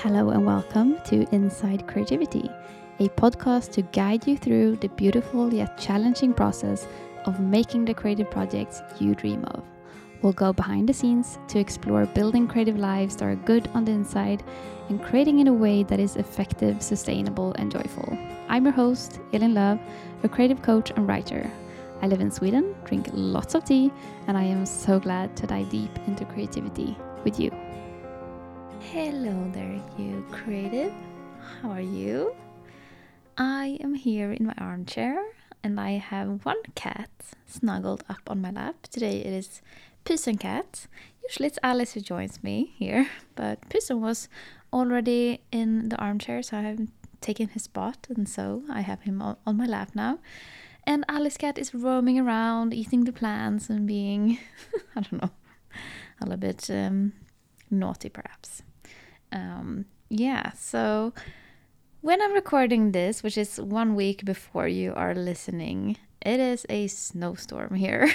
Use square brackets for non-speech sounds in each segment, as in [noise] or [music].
Hello and welcome to Inside Creativity, a podcast to guide you through the beautiful yet challenging process of making the creative projects you dream of. We'll go behind the scenes to explore building creative lives that are good on the inside and creating in a way that is effective, sustainable, and joyful. I'm your host, Elin Lööw, a creative coach and writer. I live in Sweden, drink lots of tea, and I am so glad to dive deep into creativity with you. Hello there, you creative. How are you? I am here in my armchair and I have one cat snuggled up on my lap. Today it is Pysen cat. Usually it's Alice who joins me here, but Pysen was already in the armchair, so I have taken his spot, and so I have him on my lap now. And Alice cat is roaming around, eating the plants and being, [laughs] I don't know, a little bit um, naughty perhaps. Um, yeah, so when I'm recording this, which is one week before you are listening, it is a snowstorm here.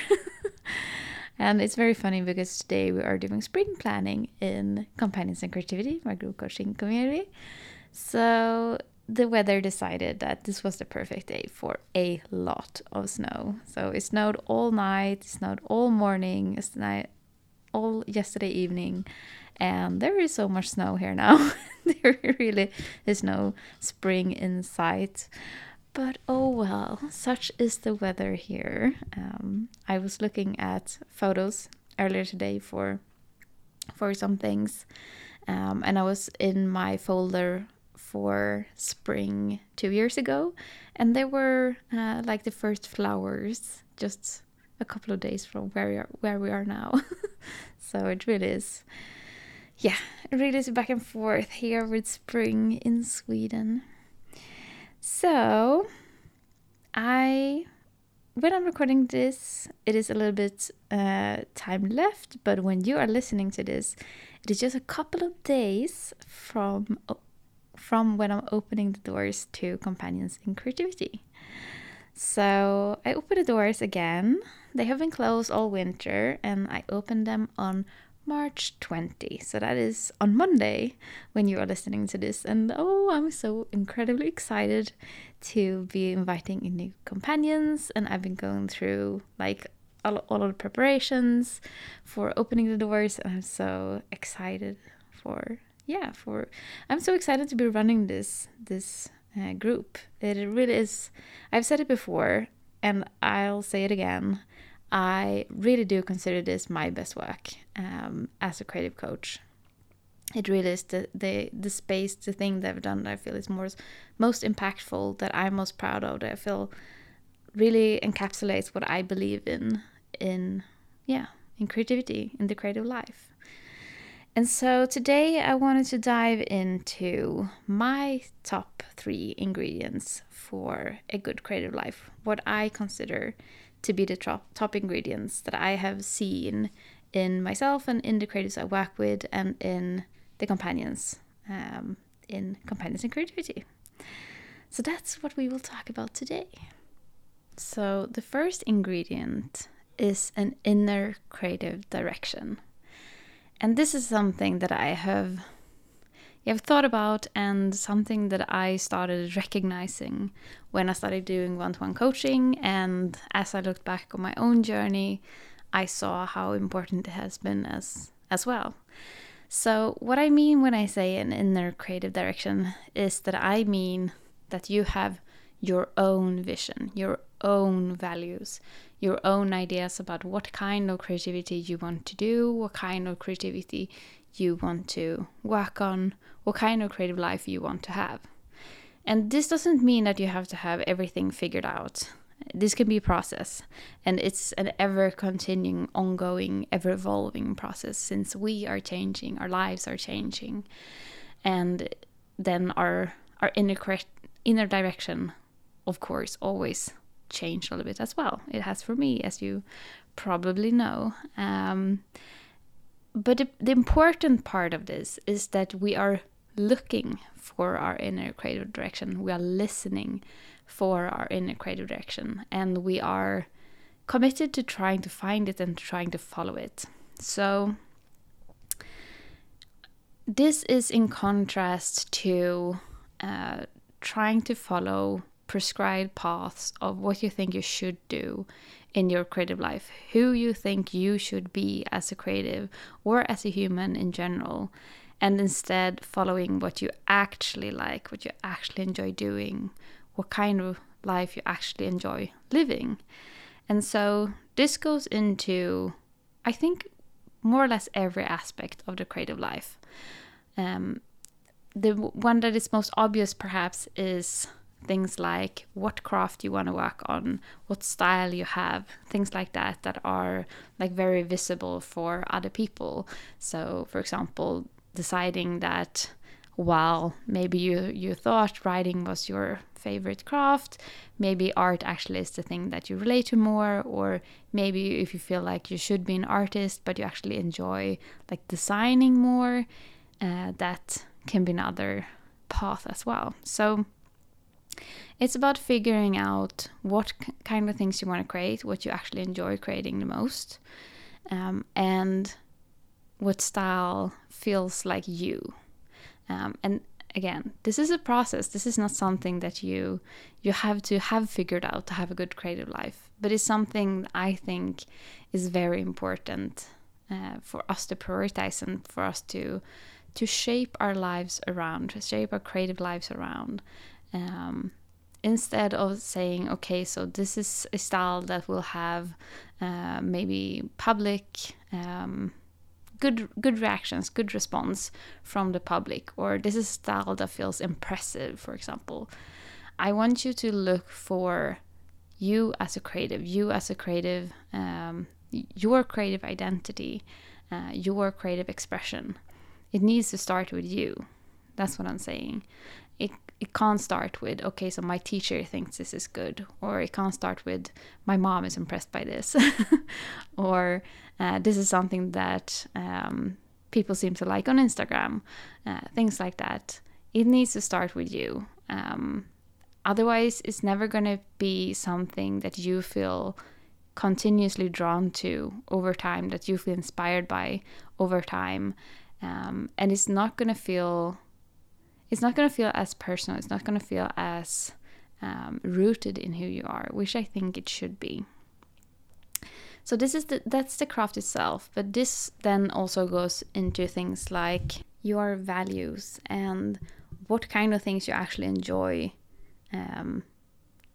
[laughs] and it's very funny because today we are doing spring planning in Companions in Creativity, my group coaching community. So the weather decided that this was the perfect day for a lot of snow. So it snowed all night, it snowed all morning, it snowed all yesterday evening, and there is so much snow here now. [laughs] there really is no spring in sight. But oh well, such is the weather here. Um, I was looking at photos earlier today for for some things, um, and I was in my folder for spring two years ago, and there were uh, like the first flowers just a couple of days from where we are, where we are now. [laughs] so it really is, yeah, really back and forth here with spring in Sweden. So I when I'm recording this, it is a little bit uh, time left, but when you are listening to this, it is just a couple of days from from when I'm opening the doors to Companions in Creativity. So I open the doors again. They have been closed all winter, and I opened them on March 20. So that is on Monday when you are listening to this. And oh, I'm so incredibly excited to be inviting in new companions. And I've been going through like all, all of the preparations for opening the doors. And I'm so excited for yeah for i'm so excited to be running this this uh, group it really is i've said it before and i'll say it again i really do consider this my best work um, as a creative coach it really is the, the the space the thing that i've done that i feel is more most impactful that i'm most proud of that i feel really encapsulates what i believe in in yeah in creativity in the creative life and so today I wanted to dive into my top three ingredients for a good creative life. What I consider to be the top, top ingredients that I have seen in myself and in the creatives I work with and in the companions, um, in Companions in Creativity. So that's what we will talk about today. So the first ingredient is an inner creative direction. And this is something that I have have thought about and something that I started recognizing when I started doing one-to-one coaching and as I looked back on my own journey, I saw how important it has been as as well. So what I mean when I say an inner creative direction is that I mean that you have your own vision, your own values, your own ideas about what kind of creativity you want to do, what kind of creativity you want to work on, what kind of creative life you want to have. And this doesn't mean that you have to have everything figured out. This can be a process, and it's an ever continuing, ongoing, ever evolving process since we are changing, our lives are changing, and then our our inner inner direction, of course, always changed a little bit as well. It has for me, as you probably know. Um, but the, the important part of this is that we are looking for our inner creative direction. We are listening for our inner creative direction, and we are committed to trying to find it and trying to follow it. So, this is in contrast to uh, trying to follow prescribed paths of what you think you should do in your creative life, who you think you should be as a creative or as a human in general, and instead following what you actually like, what you actually enjoy doing, what kind of life you actually enjoy living. And so this goes into, I think, more or less every aspect of the creative life. Um, the one that is most obvious, perhaps, is things like what craft you want to work on, what style you have, things like that that are like very visible for other people. So, for example, deciding that while maybe you you thought writing was your favorite craft, maybe art actually is the thing that you relate to more or maybe if you feel like you should be an artist but you actually enjoy like designing more, uh, that can be another path as well. So it's about figuring out what kind of things you want to create, what you actually enjoy creating the most, um, and what style feels like you. Um, and again, this is a process. This is not something that you you have to have figured out to have a good creative life, but it's something I think is very important uh, for us to prioritize and for us to to shape our lives around, shape our creative lives around. Um, instead of saying, okay, so this is a style that will have uh, maybe public um, good good reactions, good response from the public, or this is a style that feels impressive, for example. I want you to look for you as a creative, you as a creative, um, your creative identity, uh, your creative expression. It needs to start with you. That's what I'm saying. It it can't start with okay, so my teacher thinks this is good, or it can't start with my mom is impressed by this, [laughs] or uh, this is something that um, people seem to like on Instagram, uh, things like that. It needs to start with you. Um, otherwise, it's never going to be something that you feel continuously drawn to over time, that you feel inspired by over time um, and it's not gonna feel it's not gonna feel as personal. It's not gonna feel as um, rooted in who you are which i think it should be. So this is the that's the craft itself but this then also goes into things like your values and what kind of things you actually enjoy um,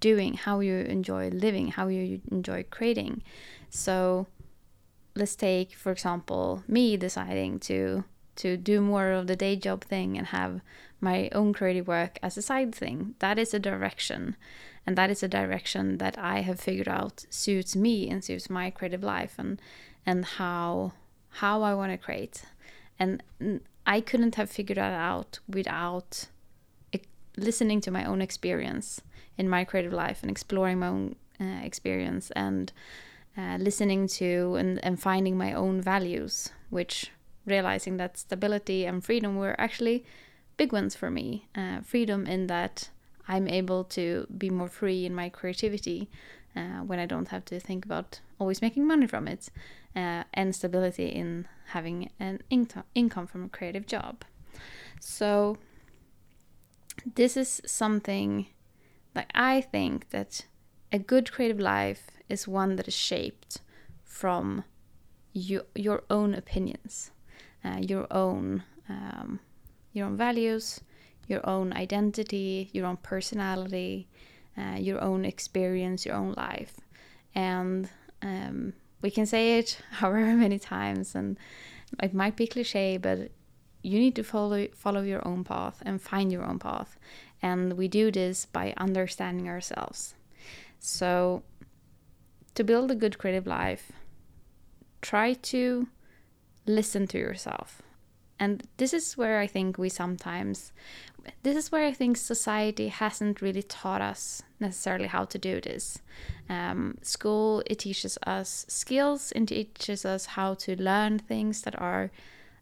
doing how you enjoy living how you enjoy creating. So let's take for example me deciding to to do more of the day job thing and have my own creative work as a side thing. That is a direction. And that is a direction that I have figured out suits me and suits my creative life and and how how I want to create. And I couldn't have figured that out without listening to my own experience in my creative life and exploring my own uh, experience and uh, listening to and, and finding my own values, which realizing that stability and freedom were actually big ones for me. Uh, freedom in that I'm able to be more free in my creativity uh, when I don't have to think about always making money from it, uh, and stability in having an income income from a creative job. So this is something that I think that a good creative life is one that is shaped from you, your own opinions uh, your own um, your own values, your own identity, your own personality, uh, your own experience, your own life, and um, we can say it [laughs] however many times, and it might be cliche, but you need to follow follow your own path and find your own path, and we do this by understanding ourselves. So, to build a good creative life, try to listen to yourself. And this is where I think we sometimes, this is where I think society hasn't really taught us necessarily how to do this. Um, school, it teaches us skills, it teaches us how to learn things that are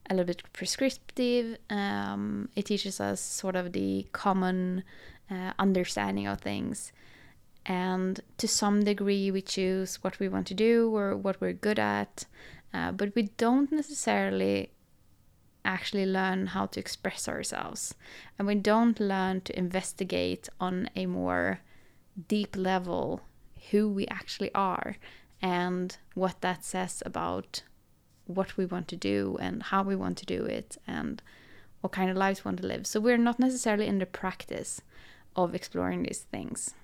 a little bit prescriptive. Um, it teaches us sort of the common uh, understanding of things. And to some degree, we choose what we want to do or what we're good at. Uh, but we don't necessarily actually learn how to express ourselves and we don't learn to investigate on a more deep level who we actually are and what that says about what we want to do and how we want to do it and what kind of lives we want to live. So we're not necessarily in the practice of exploring these things.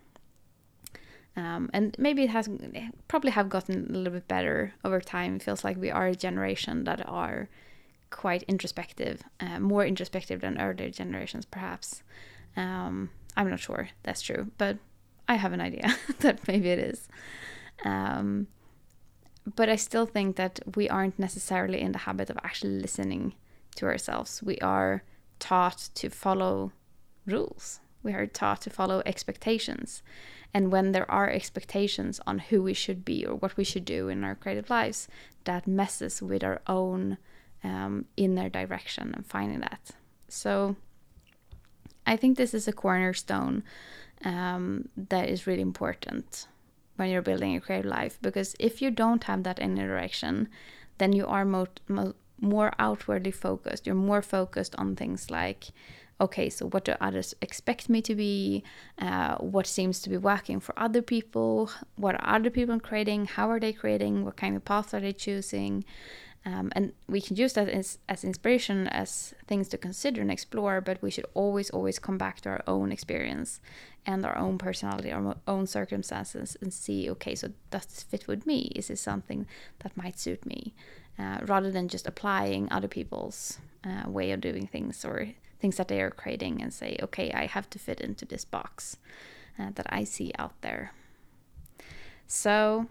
Um, and maybe it has probably have gotten a little bit better over time. It feels like we are a generation that are quite introspective, uh, more introspective than earlier generations, perhaps. Um, I'm not sure that's true, but I have an idea [laughs] that maybe it is. Um, but I still think that we aren't necessarily in the habit of actually listening to ourselves. We are taught to follow rules, we are taught to follow expectations. And when there are expectations on who we should be or what we should do in our creative lives, that messes with our own um, inner direction and finding that. So I think this is a cornerstone um, that is really important when you're building a creative life because if you don't have that inner direction, then you are mo- mo- more outwardly focused. You're more focused on things like okay, so what do others expect me to be? Uh, what seems to be working for other people? What are other people creating? How are they creating? What kind of paths are they choosing? Um, and we can use that as, as inspiration, as things to consider and explore, but we should always, always come back to our own experience and our own personality, our own circumstances, and see, okay, so does this fit with me? Is this something that might suit me? Uh, rather than just applying other people's uh, way of doing things or things that they are creating and say, okay, I have to fit into this box uh, that I see out there. So,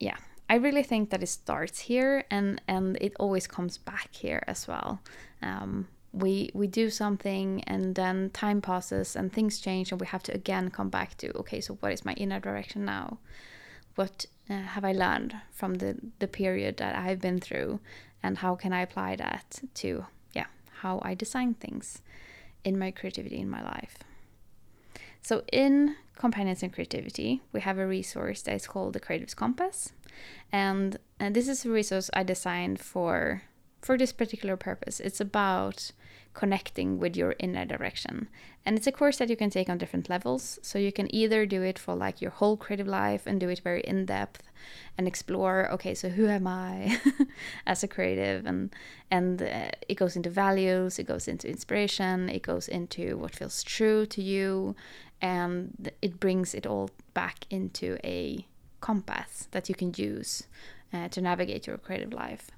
yeah, I really think that it starts here and and it always comes back here as well. Um, we we do something and then time passes and things change and we have to again come back to okay, so what is my inner direction now? What uh, have I learned from the the period that I've been through, and how can I apply that to how I design things in my creativity in my life. So, in Companions in Creativity, we have a resource that is called the Creatives Compass. And, and this is a resource I designed for for this particular purpose. It's about connecting with your inner direction. And it's a course that you can take on different levels. So you can either do it for like your whole creative life and do it very in depth and explore, okay, so who am I [laughs] as a creative and and uh, it goes into values, it goes into inspiration, it goes into what feels true to you and it brings it all back into a compass that you can use uh, to navigate your creative life.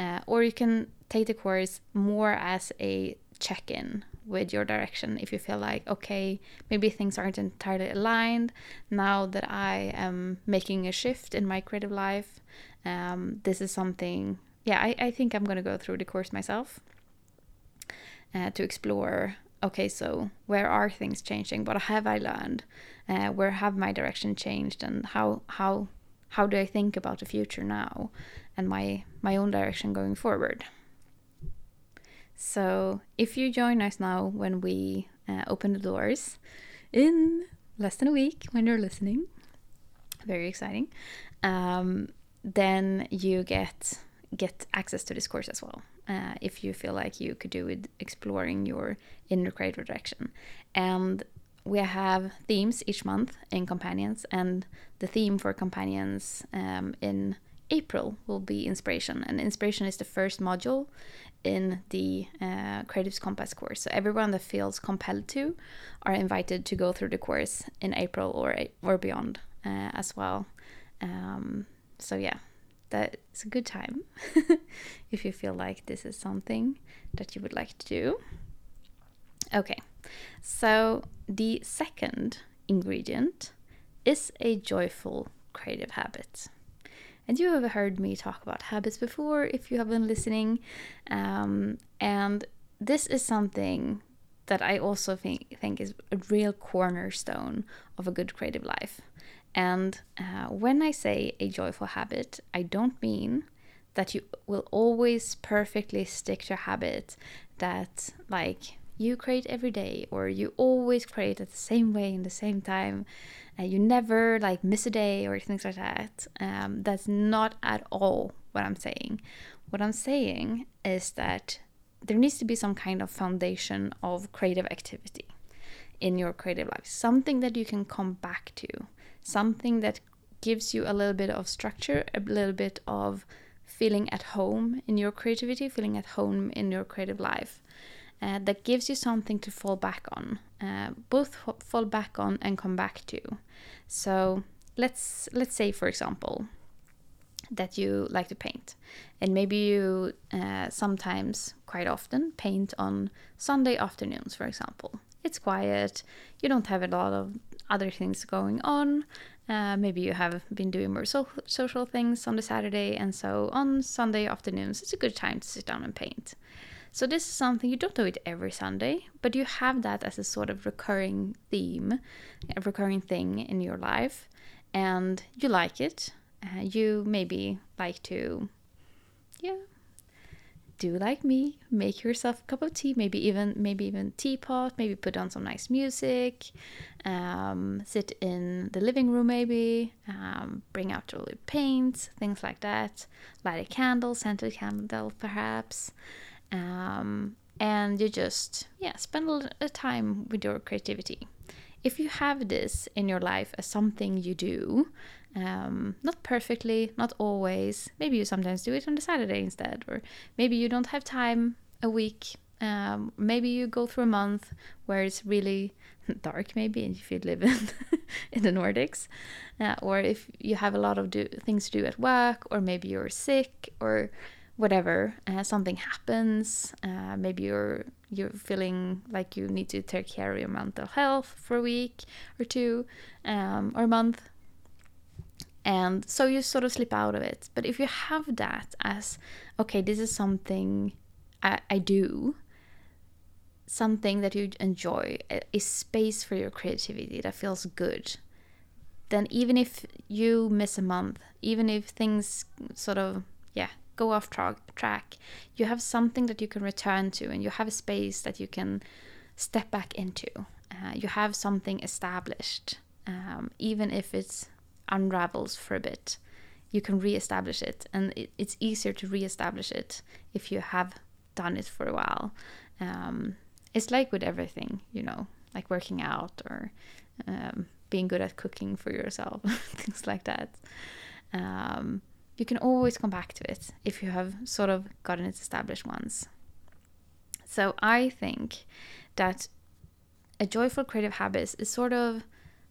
Uh, or you can take the course more as a check in with your direction if you feel like, okay, maybe things aren't entirely aligned. Now that I am making a shift in my creative life, um, this is something, yeah, I, I think I'm going to go through the course myself uh, to explore okay, so where are things changing? What have I learned? Uh, where have my direction changed? And how, how, how do I think about the future now? and my my own direction going forward. So if you join us now when we uh, open the doors in less than a week when you're listening, very exciting, um, then you get get access to this course as well. Uh, if you feel like you could do with exploring your inner creative direction, and we have themes each month in companions, and the theme for companions um, in April will be inspiration, and inspiration is the first module in the uh, Creatives Compass course. So everyone that feels compelled to are invited to go through the course in April or or beyond uh, as well. Um, so yeah, that's a good time [laughs] if you feel like this is something that you would like to do. Okay, so the second ingredient is a joyful creative habit. And you have heard me talk about habits before if you have been listening. Um, and this is something that I also think, think is a real cornerstone of a good creative life. And uh, when I say a joyful habit, I don't mean that you will always perfectly stick to a habit that, like, you create every day or you always create at the same way in the same time uh, you never like miss a day or things like that um, that's not at all what I'm saying. What I'm saying is that there needs to be some kind of foundation of creative activity in your creative life, something that you can come back to, something that gives you a little bit of structure, a little bit of feeling at home in your creativity, feeling at home in your creative life. Uh, that gives you something to fall back on, uh, both fall back on and come back to. So let's let's say, for example, that you like to paint, and maybe you uh, sometimes, quite often, paint on Sunday afternoons, for example. It's quiet, you don't have a lot of other things going on, uh, maybe you have been doing more so- social things on the Saturday, and so on Sunday afternoons, it's a good time to sit down and paint. So, this is something you don't do it every Sunday, but you have that as a sort of recurring theme, a recurring thing in your life, and you like it. Uh, you maybe like to, yeah, do like me, make yourself a cup of tea, maybe even maybe even teapot, maybe put on some nice music, um, sit in the living room maybe, um, bring out your paints, things like that, light a candle, scented candle perhaps, um, and you just yeah spend a little time with your creativity. If you have this in your life as something you do, um, not perfectly, not always. Maybe you sometimes do it on the Saturday instead, or maybe you don't have time a week. Um, maybe you go through a month where it's really [laughs] dark, maybe if you live in [laughs] in the Nordics, uh, or if you have a lot of do- things to do at work, or maybe you're sick, or whatever. Uh, something happens. Uh, maybe you're you're feeling like you need to take care of your mental health for a week or two, um, or a month and so you sort of slip out of it. But if you have that as, okay, this is something I, I do, something that you enjoy, a space for your creativity that feels good, then even if you miss a month, even if things sort of, yeah, go off tra- track, you have something that you can return to and you have a space that you can step back into. Uh, you have something established, um, even if it unravels for a bit, you can re-establish it, and it, it's easier to re-establish it if you have done it for a while. Um, it's like with everything, you know, like working out or um, being good at cooking for yourself, [laughs] things like that. Um, you can always come back to it if you have sort of gotten it established once. So I think that a joyful creative habit is sort of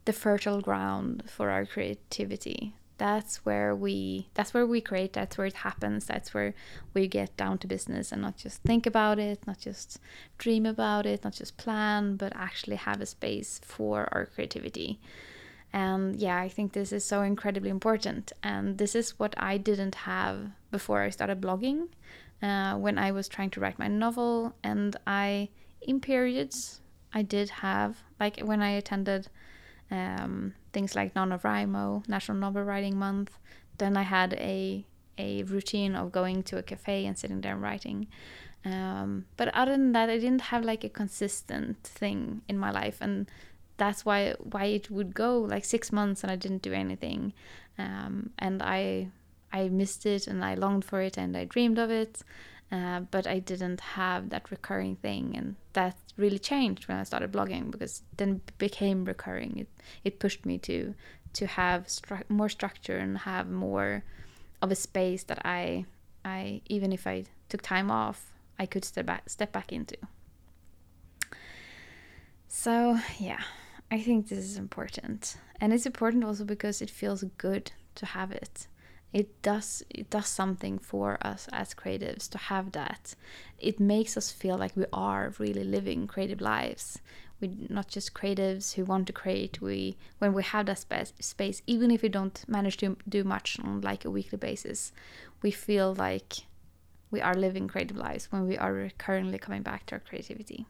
the fertile ground for our creativity that's where we that's where we create that's where it happens that's where we get down to business and not just think about it not just dream about it not just plan but actually have a space for our creativity and yeah i think this is so incredibly important and this is what i didn't have before i started blogging uh, when i was trying to write my novel and i in periods i did have like when i attended um, things like NaNoWriMo, National Novel Writing Month. Then I had a a routine of going to a cafe and sitting there and writing. Um, but other than that, I didn't have like a consistent thing in my life, and that's why why it would go like six months and I didn't do anything, um, and I I missed it and I longed for it and I dreamed of it, uh, but I didn't have that recurring thing, and that really changed when I started blogging because then it became recurring. It it pushed me to to have stru- more structure and have more of a space that I I even if I took time off, I could step back step back into. So yeah, I think this is important, and it's important also because it feels good to have it. It does it does something for us as creatives to have that. It makes us feel like we are really living creative lives. We're not just creatives who want to create. We when we have that space space even if we don't manage to do much on like a weekly basis we feel like we are living creative lives when we are currently coming back to our creativity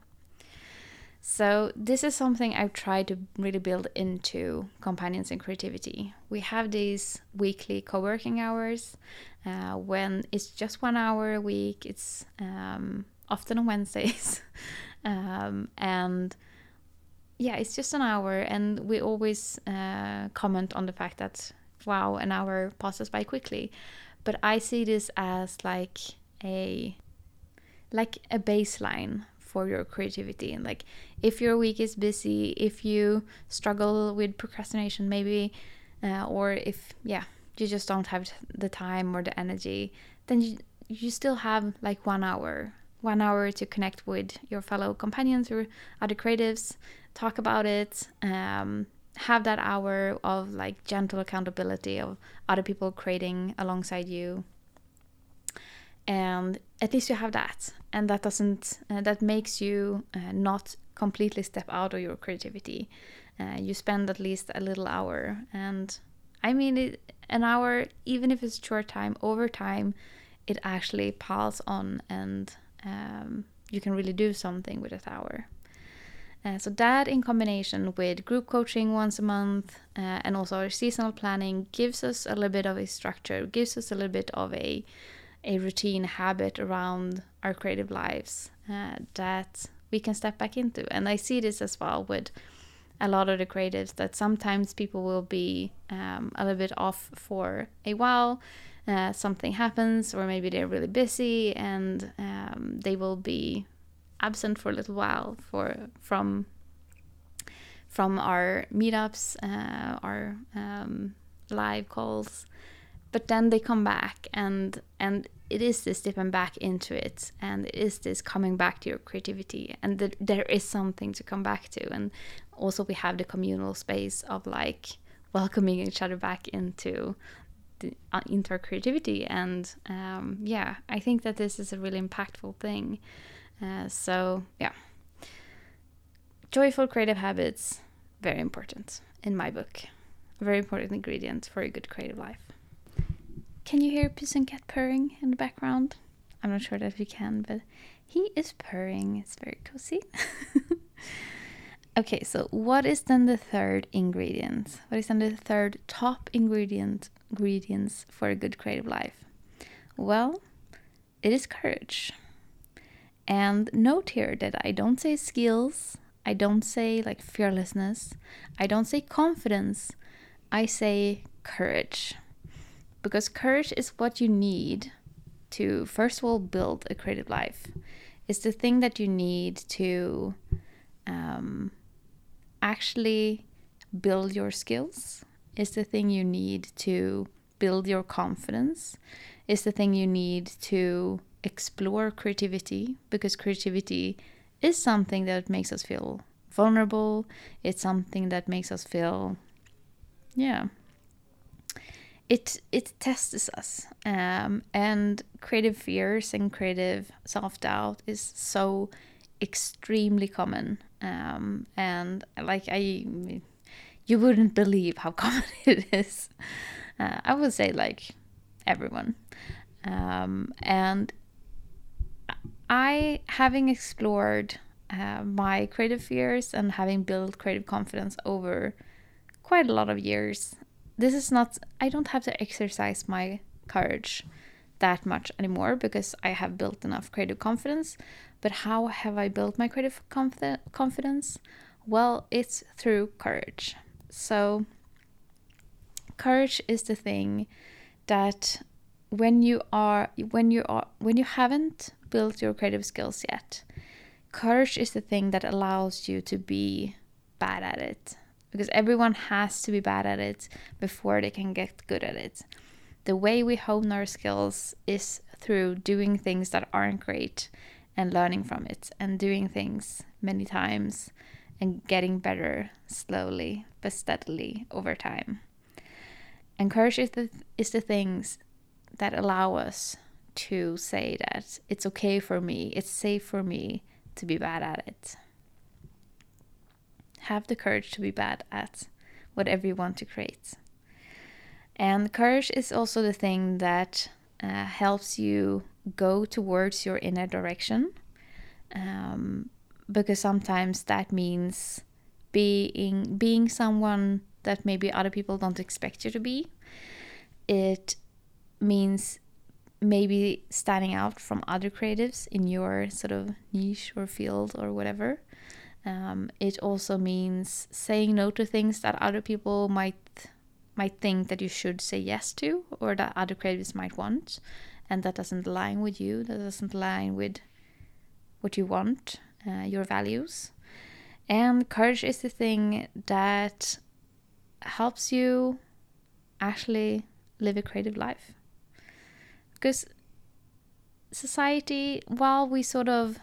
so this is something I've tried to really build into Companions in Creativity. We have these weekly co-working hours uh, when it's just one hour a week. It's um, often on [laughs] Wednesdays, um, and yeah, it's just an hour, and we always uh, comment on the fact that wow, an hour passes by quickly. but I see this as like a like a baseline for your creativity. And like if your week is busy if you struggle with procrastination maybe uh, or if yeah you just don't have the time or the energy then you, you still have like one hour one hour to connect with your fellow companions or other creatives talk about it um, have that hour of like gentle accountability of other people creating alongside you and at least you have that. And that doesn't uh, that makes you uh, not completely step out of your creativity. Uh, you spend at least a little hour and i mean it, an hour even if it's short time over time it actually piles on and um, you can really do something with that hour. Uh, so that in combination with group coaching once a month uh, and also our seasonal planning gives us a little bit of a structure gives us a little bit of a a routine habit around our creative lives uh, that we can step back into. And I see this as well with a lot of the creatives that sometimes people will be um, a little bit off for a while. Uh, something happens, or maybe they're really busy and um, they will be absent for a little while for from from our meetups, uh, our um, live calls, but then they come back and and it is this dipping back into it and it is this coming back to your creativity and that there is something to come back to. And also we have the communal space of like welcoming each other back into the, uh, into our creativity. And um, yeah i think that this is a really impactful thing. Uh, so yeah. Joyful creative habits very important in my book. Very important ingredient for a good creative life can you hear Pysen cat purring in the background? I'm not sure that you can, but he is purring. It's very cozy. [laughs] okay, so what is then the third ingredient? What is then the third top ingredient ingredients for a good creative life? Well, it is courage. And note here that I don't say skills, I don't say like fearlessness, I don't say confidence, I say courage because courage is what you need to first of all build a creative life. It's the thing that you need to um, actually build your skills. It's the thing you need to build your confidence. It's the thing you need to explore creativity because creativity is something that makes us feel vulnerable. It's something that makes us feel yeah it it tests us um, and creative fears and creative self-doubt is so extremely common um, and like i you wouldn't believe how [laughs] common it is. Uh, i would say like everyone. Um, and i having explored uh, my creative fears and having built creative confidence over quite a lot of years this is not i don't have to exercise my courage that much anymore because i have built enough creative confidence. But how have i built my creative confi- confidence? Well it's through courage. So courage is the thing that when you are when you are when you haven't built your creative skills yet courage is the thing that allows you to be bad at it because everyone has to be bad at it before they can get good at it. The way we hone our skills is through doing things that aren't great and learning from it and doing things many times and getting better slowly but steadily over time. And courage is the, is the things that allow us to say that it's okay for me, it's safe for me to be bad at it have the courage to be bad at whatever you want to create. And courage is also the thing that uh, helps you go towards your inner direction. Um, because sometimes that means being being someone that maybe other people don't expect you to be. It means maybe standing out from other creatives in your sort of niche or field or whatever. Um, it also means saying no to things that other people might might think that you should say yes to or that other creatives might want. And that doesn't align with you. That doesn't align with what you want uh, your values. And courage is the thing that helps you actually live a creative life. Because society while we sort of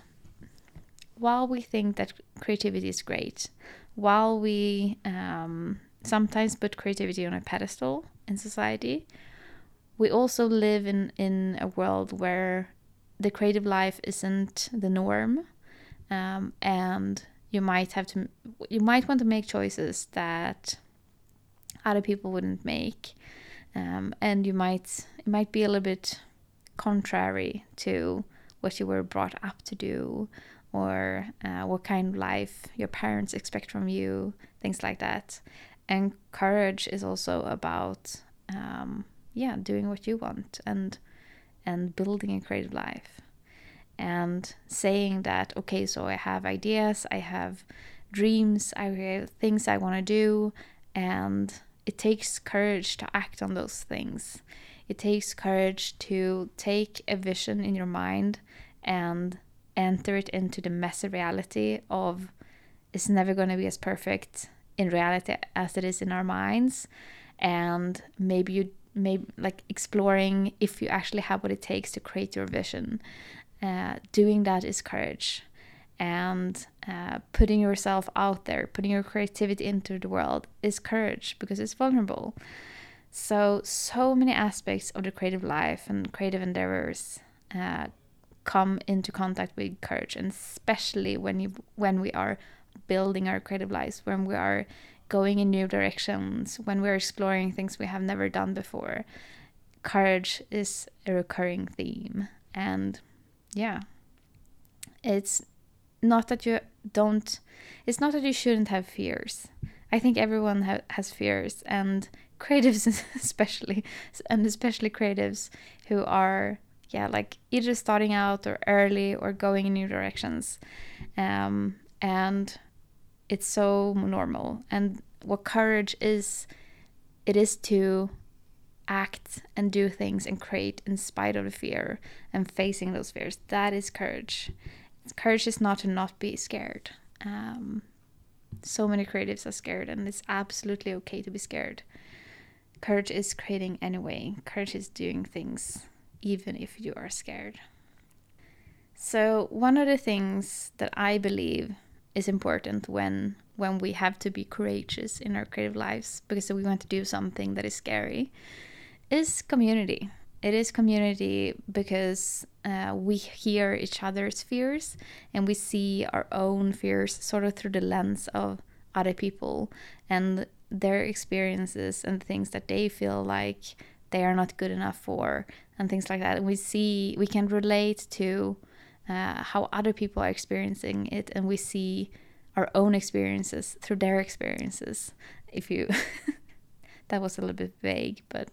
while we think that creativity is great while we um, sometimes put creativity on a pedestal in society, we also live in, in a world where the creative life isn't the norm. Um, and you might have to, you might want to make choices that other people wouldn't make. Um, and you might, it might be a little bit contrary to what you were brought up to do or uh, what kind of life your parents expect from you, things like that. And courage is also about um, yeah doing what you want and and building a creative life. And saying that okay so i have ideas i have dreams i have things i want to do and it takes courage to act on those things. It takes courage to take a vision in your mind and enter it into the messy reality of it's never going to be as perfect in reality as it is in our minds. And maybe you maybe like exploring if you actually have what it takes to create your vision. Uh, doing that is courage. And uh, putting yourself out there putting your creativity into the world is courage because it's vulnerable. So so many aspects of the creative life and creative endeavors uh, come into contact with courage and especially when you when we are building our creative lives, when we are going in new directions, when we're exploring things we have never done before. Courage is a recurring theme. And yeah, it's not that you don't, it's not that you shouldn't have fears. I think everyone ha- has fears, and creatives, [laughs] especially, and especially creatives who are, yeah, like either starting out or early or going in new directions. Um, and it's so normal. And what courage is, it is to act and do things and create in spite of the fear and facing those fears. That is courage. Courage is not to not be scared. Um, so many creatives are scared, and it's absolutely okay to be scared. Courage is creating anyway. Courage is doing things even if you are scared. So, one of the things that I believe is important when when we have to be courageous in our creative lives because we want to do something that is scary is community it is community because uh, we hear each other's fears and we see our own fears sort of through the lens of other people and their experiences and things that they feel like they are not good enough for and things like that. And we see we can relate to uh, how other people are experiencing it and we see our own experiences through their experiences. If you [laughs] that was a little bit vague but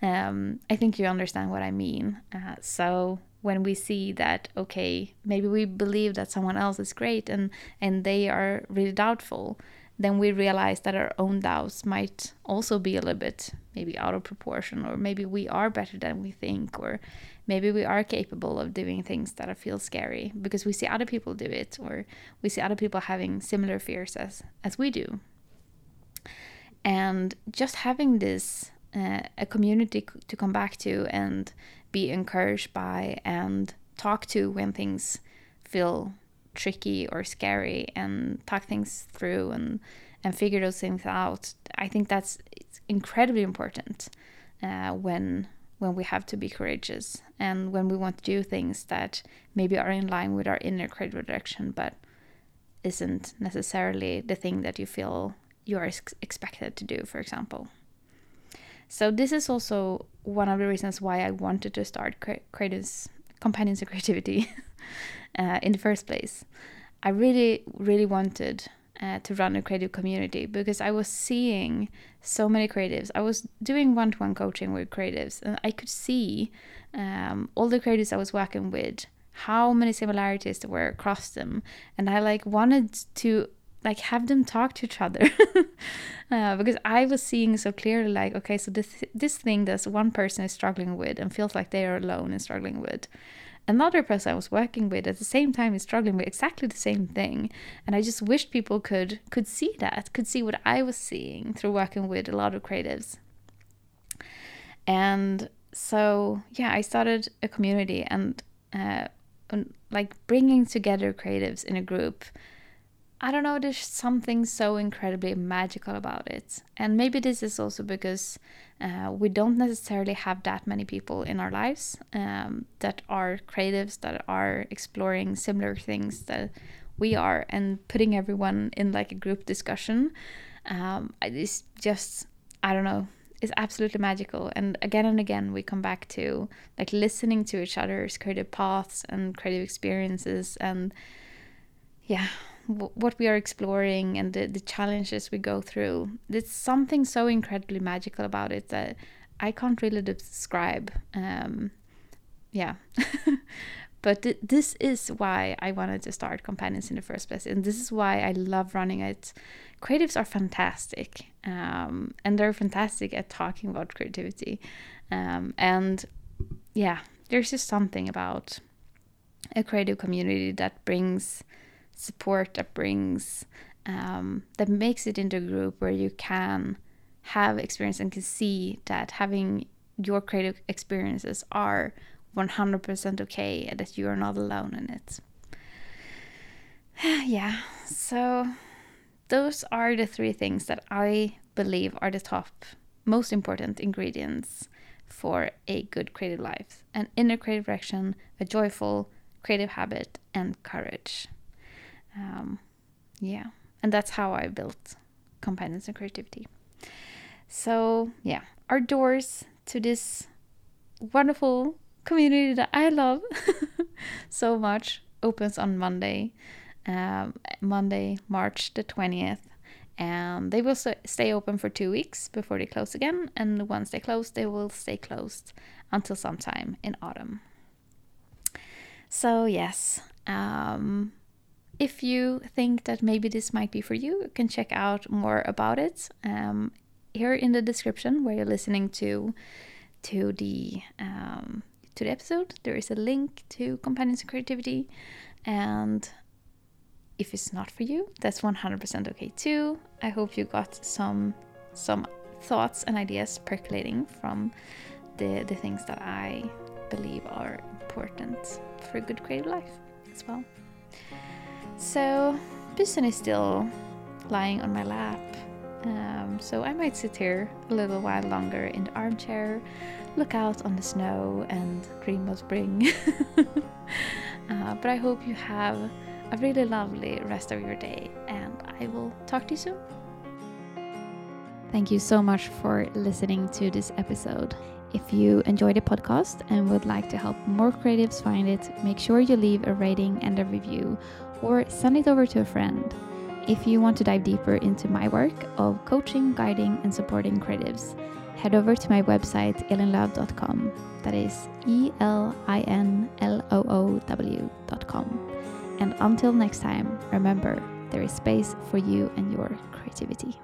um, i think you understand what i mean. Uh, so when we see that okay maybe we believe that someone else is great and and they are really doubtful then we realize that our own doubts might also be a little bit maybe out of proportion or maybe we are better than we think or maybe we are capable of doing things that feel scary because we see other people do it or we see other people having similar fears as as we do. And just having this uh, a community to come back to and be encouraged by and talk to when things feel tricky or scary and talk things through and and figure those things out i think that's incredibly important uh, when when we have to be courageous and when we want to do things that maybe are in line with our inner creative direction but isn't necessarily the thing that you feel you are ex- expected to do for example. So this is also one of the reasons why i wanted to start cre- companions of creativity [laughs] uh, in the first place. I really really wanted uh, to run a creative community because I was seeing so many creatives. I was doing one to one coaching with creatives, and I could see um, all the creatives I was working with how many similarities there were across them. And i like wanted to like have them talk to each other. [laughs] Uh, because i was seeing so clearly like okay so this this thing that one person is struggling with and feels like they are alone and struggling with another person i was working with at the same time is struggling with exactly the same thing. And i just wished people could could see that could see what i was seeing through working with a lot of creatives. And so yeah i started a community and uh, like bringing together creatives in a group. I don't know, there's something so incredibly magical about it. And maybe this is also because uh, we don't necessarily have that many people in our lives um, that are creatives, that are exploring similar things that we are, and putting everyone in like a group discussion um, is just, I don't know, is absolutely magical. And again and again, we come back to like listening to each other's creative paths and creative experiences and yeah what we are exploring and the, the challenges we go through. There's something so incredibly magical about it that I can't really describe. Um, yeah. [laughs] but th- this is why I wanted to start Companions in the first place. And this is why I love running it. Creatives are fantastic. Um, and they're fantastic at talking about creativity. Um, and yeah, there's just something about a creative community that brings support that brings um, that makes it into a group where you can have experience and can see that having your creative experiences are 100% okay and that you are not alone in it. [sighs] yeah, so those are the three things that I believe are the top most important ingredients for a good creative life an inner creative direction, a joyful creative habit, and courage. Um, yeah, and that's how I built Companions in Creativity. So, yeah, our doors to this wonderful community that I love [laughs] so much opens on Monday, um, Monday, March the 20th. And they will stay open for two weeks before they close again. And once they close, they will stay closed until sometime in autumn. So, yes, um, if you think that maybe this might be for you, you can check out more about it um, here in the description where you're listening to to the um, to the episode. There is a link to Companions in Creativity, and if it's not for you, that's 100% okay too. I hope you got some some thoughts and ideas percolating from the the things that I believe are important for a good creative life as well. So, Pysen is still lying on my lap. Um, so I might sit here a little while longer in the armchair, look out on the snow, and dream of spring. [laughs] uh, but I hope you have a really lovely rest of your day, and I will talk to you soon. Thank you so much for listening to this episode. If you enjoyed the podcast and would like to help more creatives find it, make sure you leave a rating and a review or send it over to a friend. If you want to dive deeper into my work of coaching, guiding, and supporting creatives, head over to my website, elinloow.com. That is E L I N L O O W.com. And until next time, remember there is space for you and your creativity.